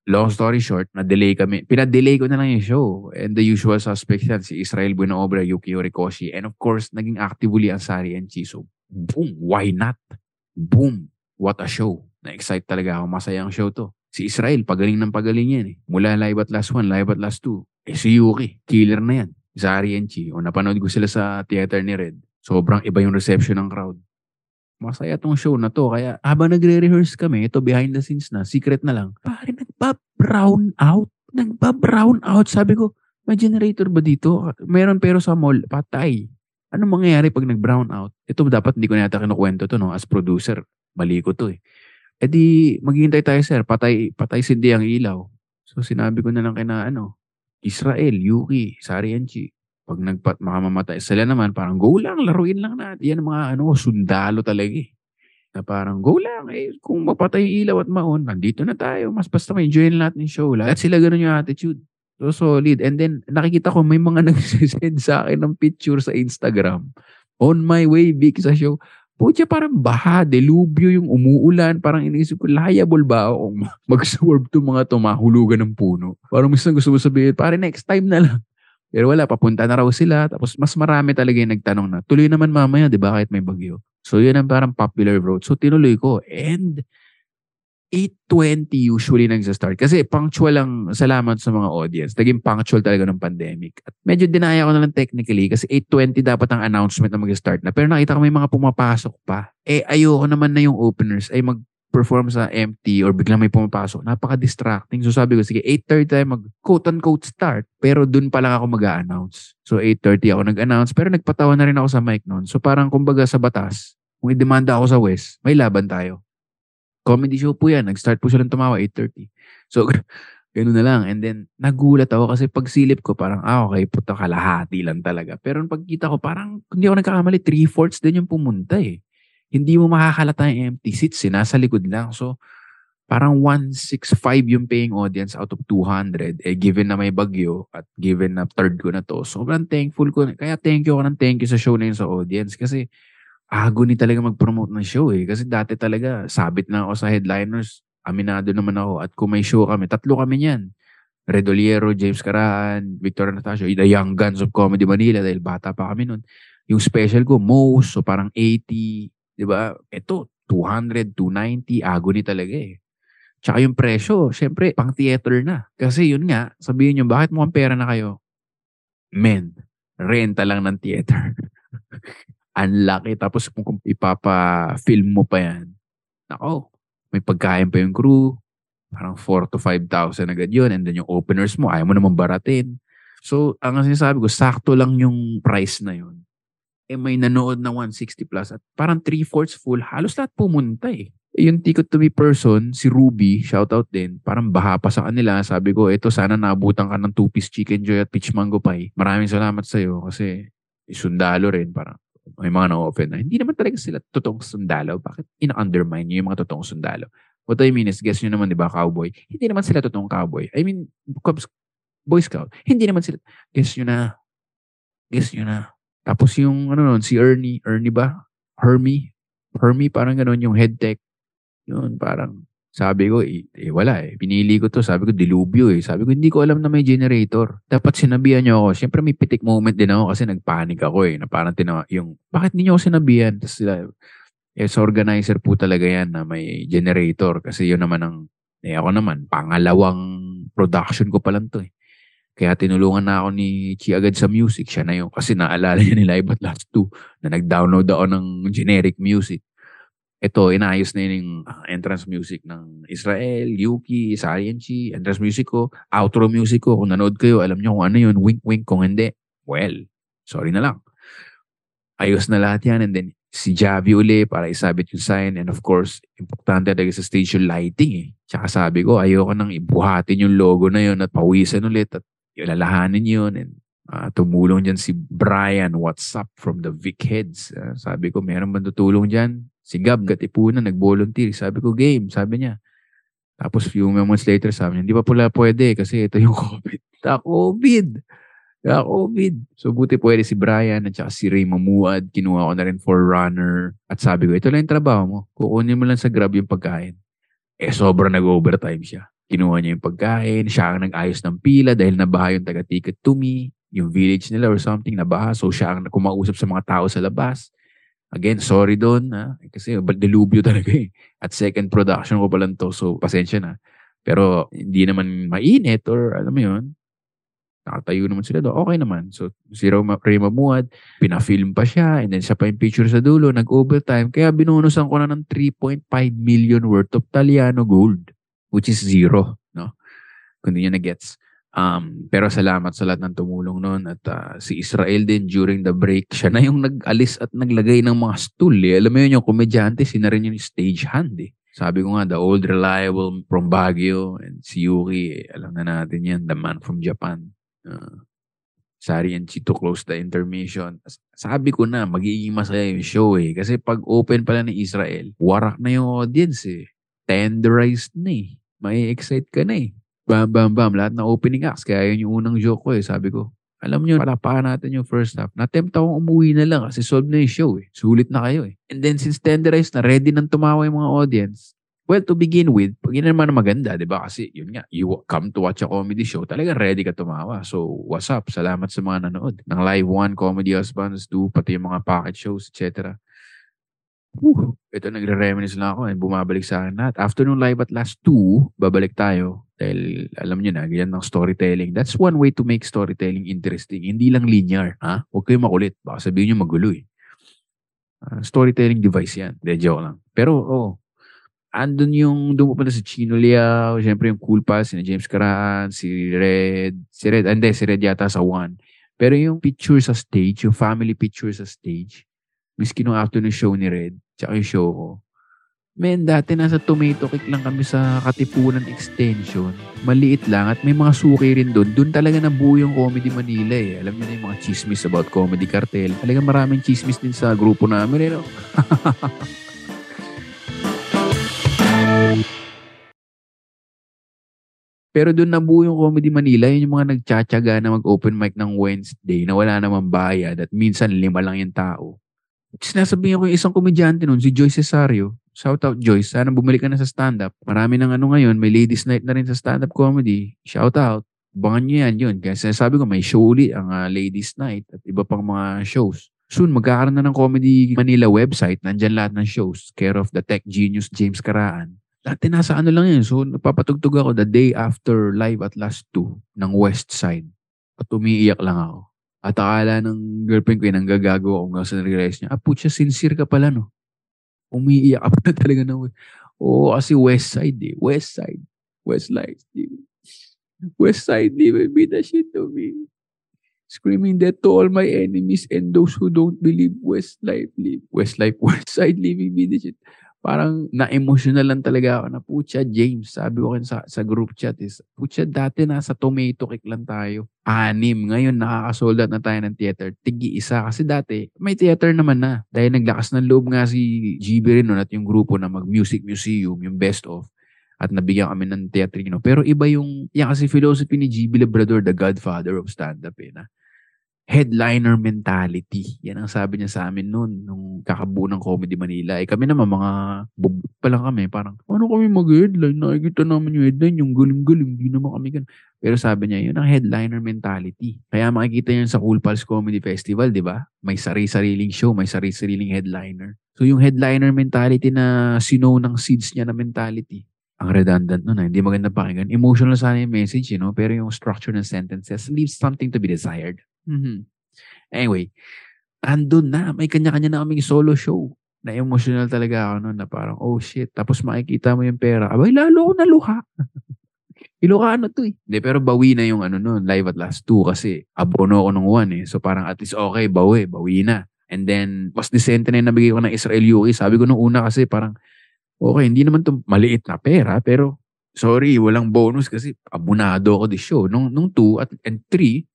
long story short, na-delay kami. Pina-delay ko na lang yung show. And the usual suspects yan, si Israel Buenoobra, Yuki Horikoshi. And of course, naging actively ang Sari and Chiso. Boom! Why not? Boom! What a show. Na-excite talaga ako. Masaya ang show to. Si Israel, pagaling ng pagaling yan eh. Mula live at last one, live at last two. Eh si Yuki, killer na yan. Zari and Chi. O napanood ko sila sa theater ni Red. Sobrang iba yung reception ng crowd. Masaya tong show na to. Kaya habang nagre-rehearse kami, ito behind the scenes na, secret na lang, pare nagpa-brown out. Nagpa-brown out. Sabi ko, may generator ba dito? Meron pero sa mall, patay. Ano mangyayari pag nag-brown out? Ito dapat hindi ko na yata kinukwento to no, as producer. Mali ko to eh. E di, maghihintay tayo sir, patay, patay si ang ilaw. So sinabi ko na lang kay na ano, Israel, Yuki, Sari Enchi. Pag nagpat makamamatay sila naman, parang go lang, laruin lang natin. Yan mga ano, sundalo talaga eh. Na parang go lang, eh, kung mapatay yung ilaw at maon, nandito na tayo. Mas basta may enjoy natin yung show. Lahat sila ganun yung attitude. So solid. And then nakikita ko may mga nagsisend sa akin ng picture sa Instagram. On my way, Vic, sa show. Putya parang baha, delubyo yung umuulan. Parang iniisip ko, liable ba akong mag-swerve to mga to, mahulugan ng puno? Parang minsan gusto mo sabihin, pare next time na lang. Pero wala, papunta na raw sila. Tapos mas marami talaga yung nagtanong na, tuloy naman mamaya, di ba, kahit may bagyo. So yun ang parang popular vote. So tinuloy ko. And 8.20 usually nagsa-start. Kasi punctual lang, salamat sa mga audience. Naging punctual talaga ng pandemic. At medyo dinaya ko na lang technically kasi 8.20 dapat ang announcement na mag-start na. Pero nakita ko may mga pumapasok pa. Eh ayoko naman na yung openers ay mag-perform sa empty or biglang may pumapasok. Napaka-distracting. So sabi ko, sige, 8.30 tayo mag quote-unquote start. Pero dun pa lang ako mag-a-announce. So 8.30 ako nag-announce. Pero nagpatawa na rin ako sa mic noon. So parang kumbaga sa batas, kung i-demanda ako sa West, may laban tayo. Comedy show po yan. Nag-start po silang tumawa 8.30. So, ganun na lang. And then, nagulat ako kasi pagsilip ko, parang, ah, okay, puto kalahati lang talaga. Pero nung pagkita ko, parang, hindi ako nagkakamali, three-fourths din yung pumunta eh. Hindi mo makakalata yung empty seats, eh. Nasa likod lang. So, parang 165 yung paying audience out of 200. Eh, given na may bagyo at given na third ko na to, sobrang thankful ko. Kaya thank you ako ng thank you sa show na yun sa audience. Kasi, agony talaga mag-promote ng show eh. Kasi dati talaga, sabit na ako sa headliners. Aminado naman ako. At kung may show kami, tatlo kami niyan. Redoliero, James Carahan, Victor Anastasio, The Young Guns of Comedy Manila dahil bata pa kami noon. Yung special ko, most, so parang 80, di ba? Ito, 200, 290, agony talaga eh. Tsaka yung presyo, syempre, pang theater na. Kasi yun nga, sabihin nyo, bakit mukhang pera na kayo? Men, renta lang ng theater. Ang laki. Tapos kung, ipapa-film mo pa yan, nako, may pagkain pa yung crew. Parang 4 to 5,000 agad yun. And then yung openers mo, ayaw mo naman baratin. So, ang sinasabi ko, sakto lang yung price na yun. Eh, may nanood na 160 plus at parang 3-4 full. Halos lahat pumunta eh. eh yung ticket to be person, si Ruby, shout out din, parang baha pa sa kanila. Sabi ko, ito sana naabutan ka ng two-piece chicken joy at peach mango pie. Maraming salamat sa'yo kasi sundalo rin. Parang may mga na-open na, hindi naman talaga sila totoong sundalo. Bakit ina-undermine nyo yung mga totoong sundalo? What I mean is, guess nyo naman, di ba, cowboy? Hindi naman sila totoong cowboy. I mean, Boy Scout. Hindi naman sila, guess nyo na. Guess nyo na. Tapos yung, ano nun, si Ernie, Ernie ba? Hermie? Hermie, parang ganun, yung head tech. Yun, parang, sabi ko, eh, eh, wala eh. Pinili ko to. Sabi ko, dilubyo eh. Sabi ko, hindi ko alam na may generator. Dapat sinabihan niyo ako. Siyempre may pitik moment din ako kasi nagpanik ako eh. Na parang tinawa, yung, bakit hindi niyo ako sinabihan? Tapos sila, eh, sa organizer po talaga yan na may generator. Kasi yun naman ang, eh ako naman, pangalawang production ko pa lang to eh. Kaya tinulungan na ako ni Chi agad sa music. Siya na yung, kasi naalala niya nila iba't last two na nag-download ako ng generic music ito, inaayos na yun yung ah, entrance music ng Israel, Yuki, Sciency, entrance music ko, outro music ko. Kung nanood kayo, alam nyo kung ano yun, wink-wink. Kung hindi, well, sorry na lang. Ayos na lahat yan. And then, si Javi uli para isabit yung sign. And of course, importante talaga sa stage yung lighting eh. Tsaka sabi ko, ayoko nang ibuhatin yung logo na yun at pawisan ulit at ilalahanin yun. And uh, tumulong dyan si Brian, what's up from the Vic Heads. Uh, sabi ko, meron ba tutulong dyan? Si Gab Gatipunan nag-volunteer. Sabi ko, game. Sabi niya. Tapos few months later, sabi niya, hindi pa pala pwede kasi ito yung COVID. Ta COVID. Ta COVID. So buti pwede si Brian at saka si Ray Mamuad. Kinuha ko na rin for runner. At sabi ko, ito lang yung trabaho mo. Kukunin mo lang sa Grab yung pagkain. Eh, sobrang nag-overtime siya. Kinuha niya yung pagkain. Siya ang nag-ayos ng pila dahil nabaha yung taga-ticket to me. Yung village nila or something nabaha. So siya ang kumausap sa mga tao sa labas. Again, sorry doon. Ha? Kasi dilubyo talaga eh. At second production ko pa lang to. So, pasensya na. Pero hindi naman mainit or alam mo yun, nakatayo naman sila doon. Okay naman. So, si Ray Mamuad, pinafilm pa siya and then siya pa yung picture sa dulo, nag-overtime. Kaya binunusan ko na ng 3.5 million worth of Taliano gold, which is zero, no? Kung nyo na-gets. Um, pero salamat sa lahat ng tumulong noon at uh, si Israel din during the break, siya na yung nag-alis at naglagay ng mga stool. Eh. Alam mo yun, yung komedyante, sina rin yung stage hand eh. Sabi ko nga, the old reliable from Baguio and si Yuki, eh, alam na natin yan, the man from Japan. Uh, Sari and Chito close the intermission. Sabi ko na, magiging masaya yung show eh. Kasi pag open pala ni Israel, warak na yung audience eh. Tenderized na eh. May excite ka na eh. Bam, bam, bam. Lahat na opening acts. Kaya yun yung unang joke ko eh. Sabi ko, alam nyo, palapakan natin yung first half. Natempt akong umuwi na lang kasi solve na yung show eh. Sulit na kayo eh. And then since tenderized na, ready nang tumawa yung mga audience, Well, to begin with, pag yun naman maganda, di ba? Kasi yun nga, you come to watch a comedy show, talaga ready ka tumawa. So, what's up? Salamat sa mga nanood. Ng Live 1, Comedy Husbands 2, pati yung mga packet shows, etc. Whew, ito, nagre-reminis lang ako and bumabalik sa akin lahat. After nung live at last 2, babalik tayo. Dahil alam nyo na, ganyan ng storytelling. That's one way to make storytelling interesting. Hindi lang linear. Ha? Huwag kayo makulit. Baka sabihin nyo magulo eh. Uh, storytelling device yan. De, joke lang. Pero, oh, andun yung doon pupunta si Chino Liao, syempre yung Cool Pals, si James Caraan, si Red, si Red, ah, hindi, si Red yata sa One. Pero yung picture sa stage, yung family picture sa stage, miski nung afternoon show ni Red, tsaka yung show ko, Men, dati nasa tomato cake lang kami sa Katipunan Extension. Maliit lang at may mga suki rin doon. Doon talaga nabuo yung Comedy Manila eh. Alam niyo na yung mga chismis about Comedy Cartel. Talaga maraming chismis din sa grupo namin. Eh, no? Pero doon nabuo yung Comedy Manila, yun yung mga nagtsatsaga na mag-open mic ng Wednesday na wala namang bayad at minsan lima lang yung tao. Sinasabihin ko yung isang komedyante noon, si Joyce Cesario. Shout out Joyce, sana bumalik ka na sa stand-up. Marami ng ano ngayon, may ladies night na rin sa stand-up comedy. Shout out. Bangan nyo yan yun. Kaya sinasabi ko may show ulit ang uh, ladies night at iba pang mga shows. Soon, magkakaroon na ng Comedy Manila website. Nandyan lahat ng shows. Care of the tech genius James Karaan. Dati nasa ano lang yun. So, nagpapatugtog ako the day after live at last two ng West Side. At umiiyak lang ako. At akala ng girlfriend ko yun, ang gagago ako hanggang sa nare-realize niya, ah, putya, sincere ka pala, no? Umiiyak ka pala talaga na. Oo, kasi West Side eh. West Side. West Life. West Side, di ba? Be the shit to me. Screaming that to all my enemies and those who don't believe West Life live. West Life, West Side living be the shit parang na-emotional lang talaga ako na, putya, James, sabi ko sa, sa group chat is, putya, dati nasa tomato cake lang tayo. Anim. Ngayon, nakakasold out na tayo ng theater. Tigi isa. Kasi dati, may theater naman na. Dahil naglakas ng loob nga si GB rin nun at yung grupo na mag-music museum, yung best of at nabigyan kami ng know. Pero iba yung, yan kasi philosophy ni GB Labrador, the godfather of stand-up eh, na headliner mentality. Yan ang sabi niya sa amin noon, nung kakabuo ng Comedy Manila. Eh kami naman, mga bubuk pa lang kami. Parang, ano kami mag-headline? Nakikita naman yung headline, yung galing-galing. Hindi naman kami ganun. Pero sabi niya, yun ang headliner mentality. Kaya makikita niyo sa Cool Pals Comedy Festival, di ba? May sari-sariling show, may sari-sariling headliner. So yung headliner mentality na sino ng seeds niya na mentality, ang redundant nun, hindi maganda pakinggan. Emotional sana yung message, you know, pero yung structure ng sentences leaves something to be desired. Mm-hmm. Anyway, andun na. May kanya-kanya na kaming solo show. Na emotional talaga ako noon na parang, oh shit. Tapos makikita mo yung pera. Abay, lalo ako naluha. Ilocano to eh. Hindi, pero bawi na yung ano noon, live at last two kasi abono ako nung one eh. So parang at least okay, bawi, bawi na. And then, mas decente na yung nabigay ko ng Israel Yuki. Sabi ko nung una kasi parang, okay, hindi naman to maliit na pera, pero sorry, walang bonus kasi abonado ako di show. Nung, nung two at, and three,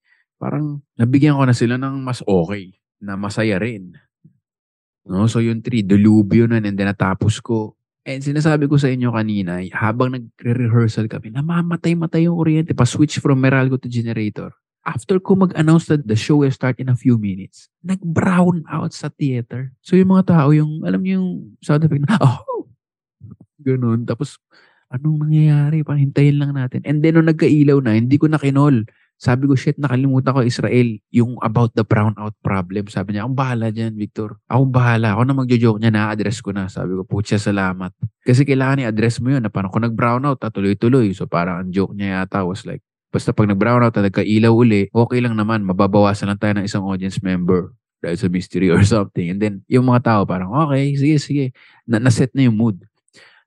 parang nabigyan ko na sila ng mas okay, na masaya rin. No? So yung three, delubyo na, and then natapos ko. And sinasabi ko sa inyo kanina, habang nagre-rehearsal kami, namamatay-matay yung kuryente, pa-switch from Meralco to generator. After ko mag-announce that the show will start in a few minutes, nag-brown out sa theater. So yung mga tao, yung, alam niyo yung sound effect na, oh! Ganun. Tapos, anong nangyayari? Parang lang natin. And then, nung nagkailaw na, hindi ko na kinol Sabi ko, shit, nakalimutan ko Israel, yung about the brownout problem. Sabi niya, akong bahala dyan, Victor. Akong bahala. Ako na magjo-joke niya, na-address ko na. Sabi ko, putya, salamat. Kasi kailangan i-address mo yun na parang kung nag-brownout, tuloy-tuloy. So parang ang joke niya yata was like, basta pag nag-brownout at nagka-ilaw uli, okay lang naman, mababawasan lang tayo ng isang audience member dahil sa mystery or something. And then, yung mga tao parang, okay, sige, sige. Na- naset na yung mood.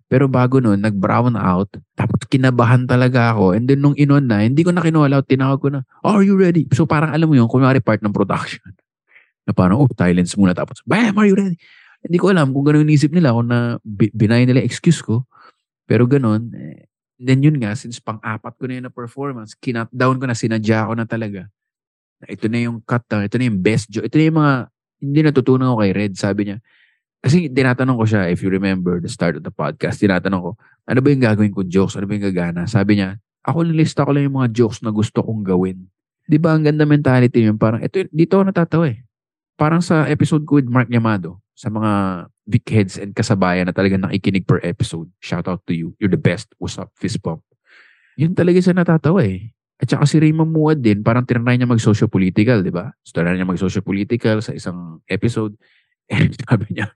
Pero bago nun, nag-brown out. Tapos kinabahan talaga ako. And then nung inon na, hindi ko na kinuha. Tinawag ko na, are you ready? So parang alam mo yun, kunwari part ng production. Na parang, oh, silence muna. Tapos, bam, are you ready? Hindi ko alam kung gano'n inisip nila. Kung na bi- binay nila excuse ko. Pero ganun. Eh, then yun nga, since pang-apat ko na yun na performance, kinat down ko na, sinadya ko na talaga. Na ito na yung cut down. Ito na yung best joke. Ito na yung mga, hindi natutunan ko kay Red. Sabi niya, kasi tinatanong ko siya, if you remember the start of the podcast, tinatanong ko, ano ba yung gagawin ko jokes? Ano ba yung gagana? Sabi niya, ako nilista ko lang yung mga jokes na gusto kong gawin. Di ba ang ganda mentality yun? Parang, ito, dito ako natatawa eh. Parang sa episode ko with Mark Yamado, sa mga Vic Heads and kasabayan na talagang nakikinig per episode. Shout out to you. You're the best. What's up, fist bump. Yun talaga sa natatawa eh. At saka si Raymond Muad din, parang tinry niya mag-socio-political, di ba? So, tinry niya mag-socio-political sa isang episode. And sabi niya,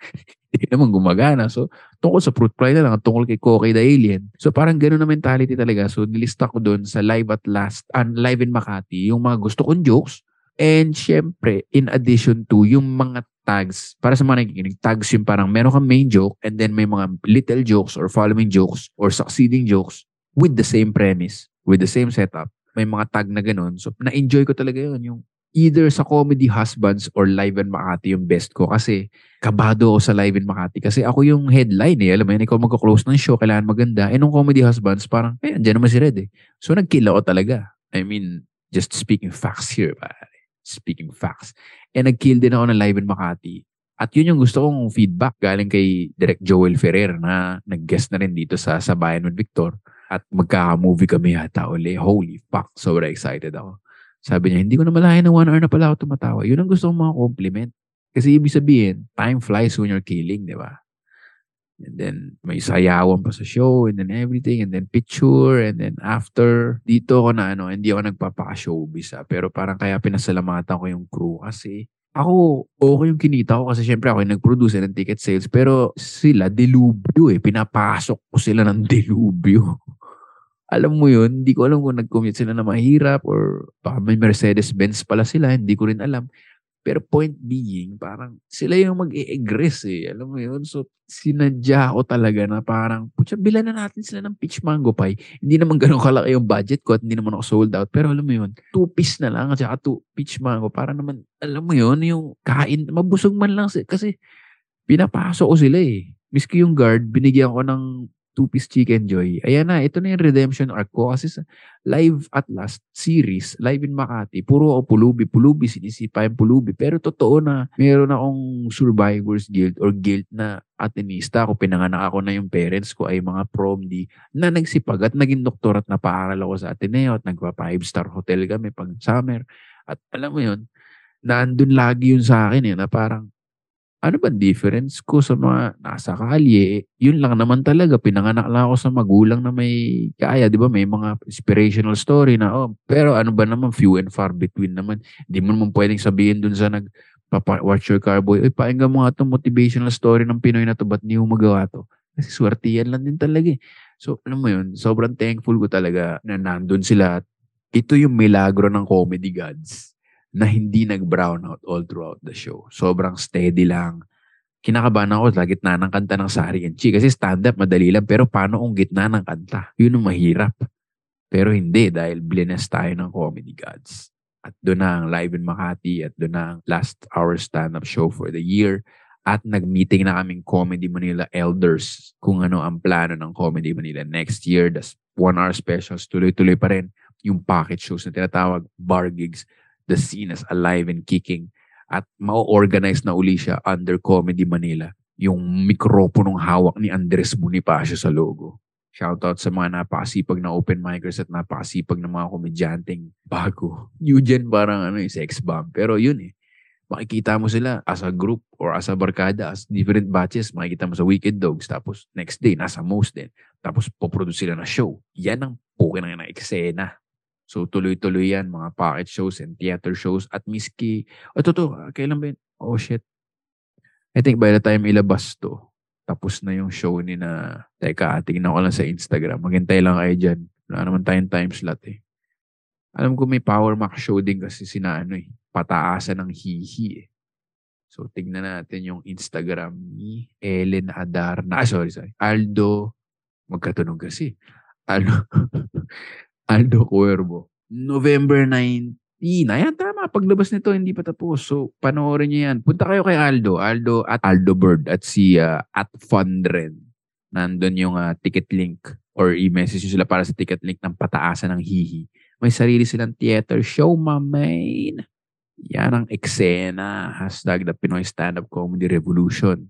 hindi naman gumagana. So, tungkol sa fruit fly na lang, tungkol kay Koke the Alien. So, parang gano'n na mentality talaga. So, nilista ko doon sa live at last, and live in Makati, yung mga gusto kong jokes. And syempre, in addition to yung mga tags, para sa mga nakikinig, tags yung parang meron kang main joke and then may mga little jokes or following jokes or succeeding jokes with the same premise, with the same setup. May mga tag na ganun. So, na-enjoy ko talaga yun. Yung either sa Comedy Husbands or Live in Makati yung best ko kasi kabado ako sa Live in Makati kasi ako yung headline eh. Alam mo yun, ikaw magka-close ng show, kailangan maganda. Eh, nung Comedy Husbands, parang, eh, andyan naman si Red eh. So, nag-kill ako talaga. I mean, just speaking facts here, pare. Speaking facts. And nag-kill din ako ng Live in Makati. At yun yung gusto kong feedback galing kay Direct Joel Ferrer na nag-guest na rin dito sa Sabayan with Victor. At magkaka-movie kami yata uli. Holy fuck, sobrang excited ako. Sabi niya, hindi ko na malayan na one hour na pala ako tumatawa. Yun ang gusto kong mga compliment. Kasi ibig sabihin, time flies when you're killing, di ba? And then, may sayawan pa sa show, and then everything, and then picture, and then after, dito ako na ano, hindi ako nagpapaka-showbiz ah. Pero parang kaya pinasalamatan ko yung crew kasi ako, okay yung kinita ko kasi syempre ako yung nag-produce ng ticket sales. Pero sila, delubyo eh. Pinapasok ko sila ng delubyo. Alam mo yun, hindi ko alam kung nag-commute sila na mahirap or baka may Mercedes-Benz pala sila, hindi ko rin alam. Pero point being, parang sila yung mag-e-egress eh. Alam mo yun? So, sinadya ko talaga na parang, putya, bilan na natin sila ng peach mango pie. Hindi naman ganun kalaki yung budget ko at hindi naman ako sold out. Pero alam mo yun, two piece na lang at saka two peach mango. Para naman, alam mo yun, yung kain, mabusog man lang. Kasi pinapasok ko sila eh. Miski yung guard, binigyan ko ng two-piece chicken joy. Ayan na, ito na yung redemption arc ko. Kasi sa live at last series, live in Makati, puro ako pulubi, pulubi, sinisipa yung pulubi. Pero totoo na, meron akong survivor's guilt or guilt na atenista ako, pinanganak ako na yung parents ko ay mga prom D na nagsipag at naging doktor at napaaral ako sa Ateneo at nagpa five star hotel kami pag summer. At alam mo yun, naandun lagi yun sa akin eh, na parang ano ba difference ko sa mga nasa kalye? Yun lang naman talaga. Pinanganak lang ako sa magulang na may kaya. Di ba? May mga inspirational story na, oh, pero ano ba naman, few and far between naman. Di mo naman pwedeng sabihin dun sa nag watch your car boy, ay painggan mo nga itong motivational story ng Pinoy na to, ba't di mo magawa to? Kasi swerte yan lang din talaga eh. So, alam mo yun, sobrang thankful ko talaga na nandun sila. Ito yung milagro ng comedy gods na hindi nag-brown out all throughout the show. Sobrang steady lang. Kinakabahan ako sa gitna ng kanta ng Sari and Chi. Kasi stand-up, madali lang. Pero paano kung gitna ng kanta? Yun ang mahirap. Pero hindi dahil blines tayo ng comedy gods. At doon na ang live in Makati at doon na ang last hour stand-up show for the year. At nag-meeting na kaming Comedy Manila elders kung ano ang plano ng Comedy Manila next year. Das one hour specials, tuloy-tuloy pa rin yung package shows na tinatawag bar gigs the scene is alive and kicking at ma-organize na uli siya under Comedy Manila. Yung mikroponong hawak ni Andres Bonifacio sa logo. Shoutout sa mga napakasipag na open micers at napakasipag na mga komedyanteng bago. New gen parang ano, yung sex bomb. Pero yun eh. Makikita mo sila as a group or as a barkada, as different batches. Makikita mo sa Wicked Dogs. Tapos next day, nasa Most din. Tapos poproduce sila na show. Yan ang pukin ng eksena So tuloy-tuloy yan, mga pocket shows and theater shows at miski, oh, totoo, kailan ba yun? Oh shit. I think by the time ilabas to, tapos na yung show ni na, teka, tingnan ko lang sa Instagram. Maghintay lang kayo dyan. Wala naman tayong time slot eh. Alam ko may Power Max show din kasi sina ano eh, pataasan ng hihi eh. So, tignan natin yung Instagram ni Ellen Adarna. Ah, sorry, sorry. Aldo, magkatunog kasi. Aldo, Aldo Cuervo. November 19. Ayan, tama. Paglabas nito, hindi pa tapos. So, panoorin niyo yan. Punta kayo kay Aldo. Aldo at Aldo Bird at si uh, at Fundren. Nandun yung uh, ticket link or i-message sila para sa ticket link ng pataasan ng hihi. May sarili silang theater show, my man. Yan ang eksena. Hashtag the Pinoy Stand-Up Comedy Revolution.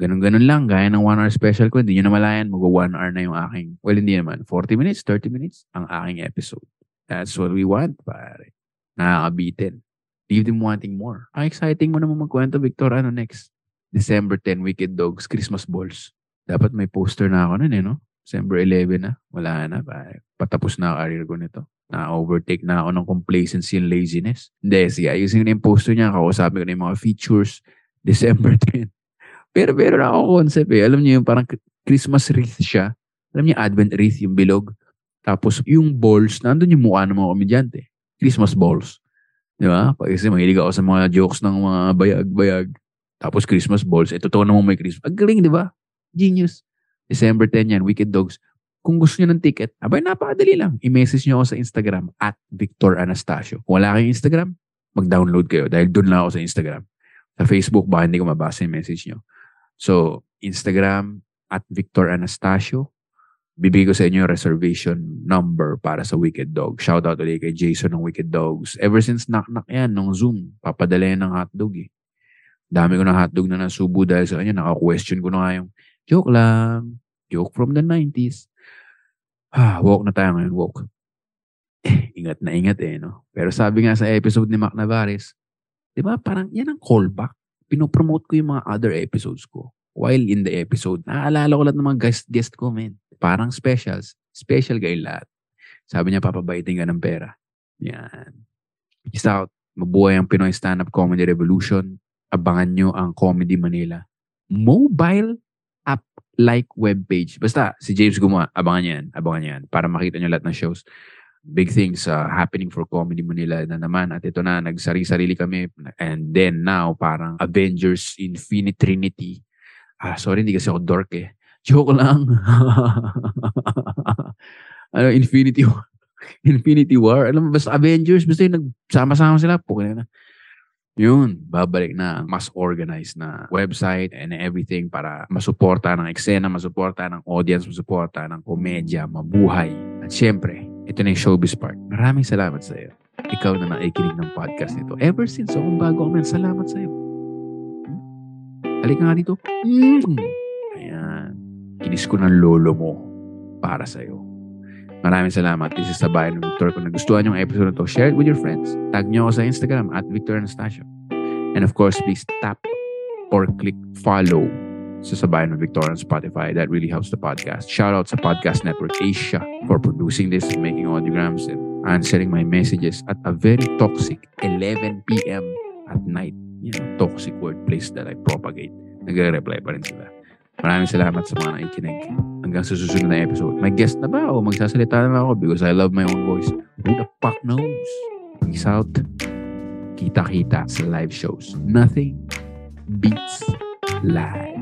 Ganun-ganun lang, gaya ng one hour special ko, hindi nyo na malayan, mag one hour na yung aking, well, hindi naman, 40 minutes, 30 minutes, ang aking episode. That's what we want, pare. Nakakabitin. Leave them wanting more. Ang exciting mo naman magkwento, Victor. Ano next? December 10, Wicked Dogs, Christmas Balls. Dapat may poster na ako nun eh, no? December 11 na. Wala na. Pare. Patapos na career ko nito na-overtake na ako ng complacency and laziness. Hindi, sige, ayusin ko na yung poster niya, kakausapin ko na yung mga features, December 10. Pero pero na ako concept eh. Alam niyo yung parang Christmas wreath siya. Alam niyo Advent wreath, yung bilog. Tapos yung balls, nandun yung mukha ng mga komedyante. Christmas balls. Di ba? Kasi mahilig ako sa mga jokes ng mga bayag-bayag. Tapos Christmas balls. Eh, totoo naman may Christmas. Ang galing, di ba? Genius. December 10 yan, Wicked Dogs. Kung gusto niyo ng ticket, abay napakadali lang. I-message niyo ako sa Instagram at Victor Anastasio. Kung wala kayong Instagram, mag-download kayo dahil doon lang ako sa Instagram. Sa Facebook, baka hindi ko mabasa yung message niyo. So, Instagram at Victor Anastasio. Bibigay ko sa inyo reservation number para sa Wicked Dog. Shout out ulit kay Jason ng Wicked Dogs. Ever since knock-knock yan, nung Zoom, papadala yan ng hotdog eh. Dami ko ng hotdog na nasubo dahil sa kanya. Naka-question ko na nga yung, joke lang, joke from the 90s. Ah, woke na tayo ngayon, woke. Eh, ingat na ingat eh, no? Pero sabi nga sa episode ni Mac Navares, di ba, parang yan ang callback. Pinopromote ko yung mga other episodes ko. While in the episode, naaalala ko lahat ng mga guest, guest ko, man. Parang specials. Special kayo lahat. Sabi niya, papabaiting ka ng pera. Yan. Peace out. Mabuhay ang Pinoy Stand-Up Comedy Revolution. Abangan nyo ang Comedy Manila. Mobile app like webpage. Basta, si James gumawa, abangan yan, abangan yan, para makita nyo lahat ng shows. Big things uh, happening for Comedy Manila na naman. At ito na, nagsari-sarili kami. And then now, parang Avengers Infinite Trinity. Ah, sorry, hindi kasi ako dork eh. Joke lang. ano, Infinity War. Infinity War. Alam mo, basta Avengers, basta yung nagsama-sama sila. Pukin na. Yun, babalik na mas organized na website and everything para masuporta ng eksena, masuporta ng audience, masuporta ng komedya, mabuhay. At syempre, ito na yung showbiz part. Maraming salamat sa iyo. Ikaw na naikinig ng podcast nito. Ever since akong bago ako, salamat sa iyo. Hmm? Halika nga dito. Mm. Ayan. Kinis ko ng lolo mo para sa iyo. Maraming salamat. This is sa bayan ng Victor. Kung nagustuhan yung episode na to, share it with your friends. Tag nyo ako sa Instagram at Victor Anastasio. And of course, please tap or click follow sa Sabayan ng Victor on Spotify. That really helps the podcast. Shout out sa Podcast Network Asia for producing this, making audiograms, and answering my messages at a very toxic 11 p.m. at night. You know, toxic workplace that I propagate. Nagre-reply pa rin sila. Maraming salamat sa mga nakikinig. Hanggang sa susunod na episode. May guest na ba? O magsasalita na ako because I love my own voice. Who the fuck knows? Peace out. Kita-kita sa live shows. Nothing beats live.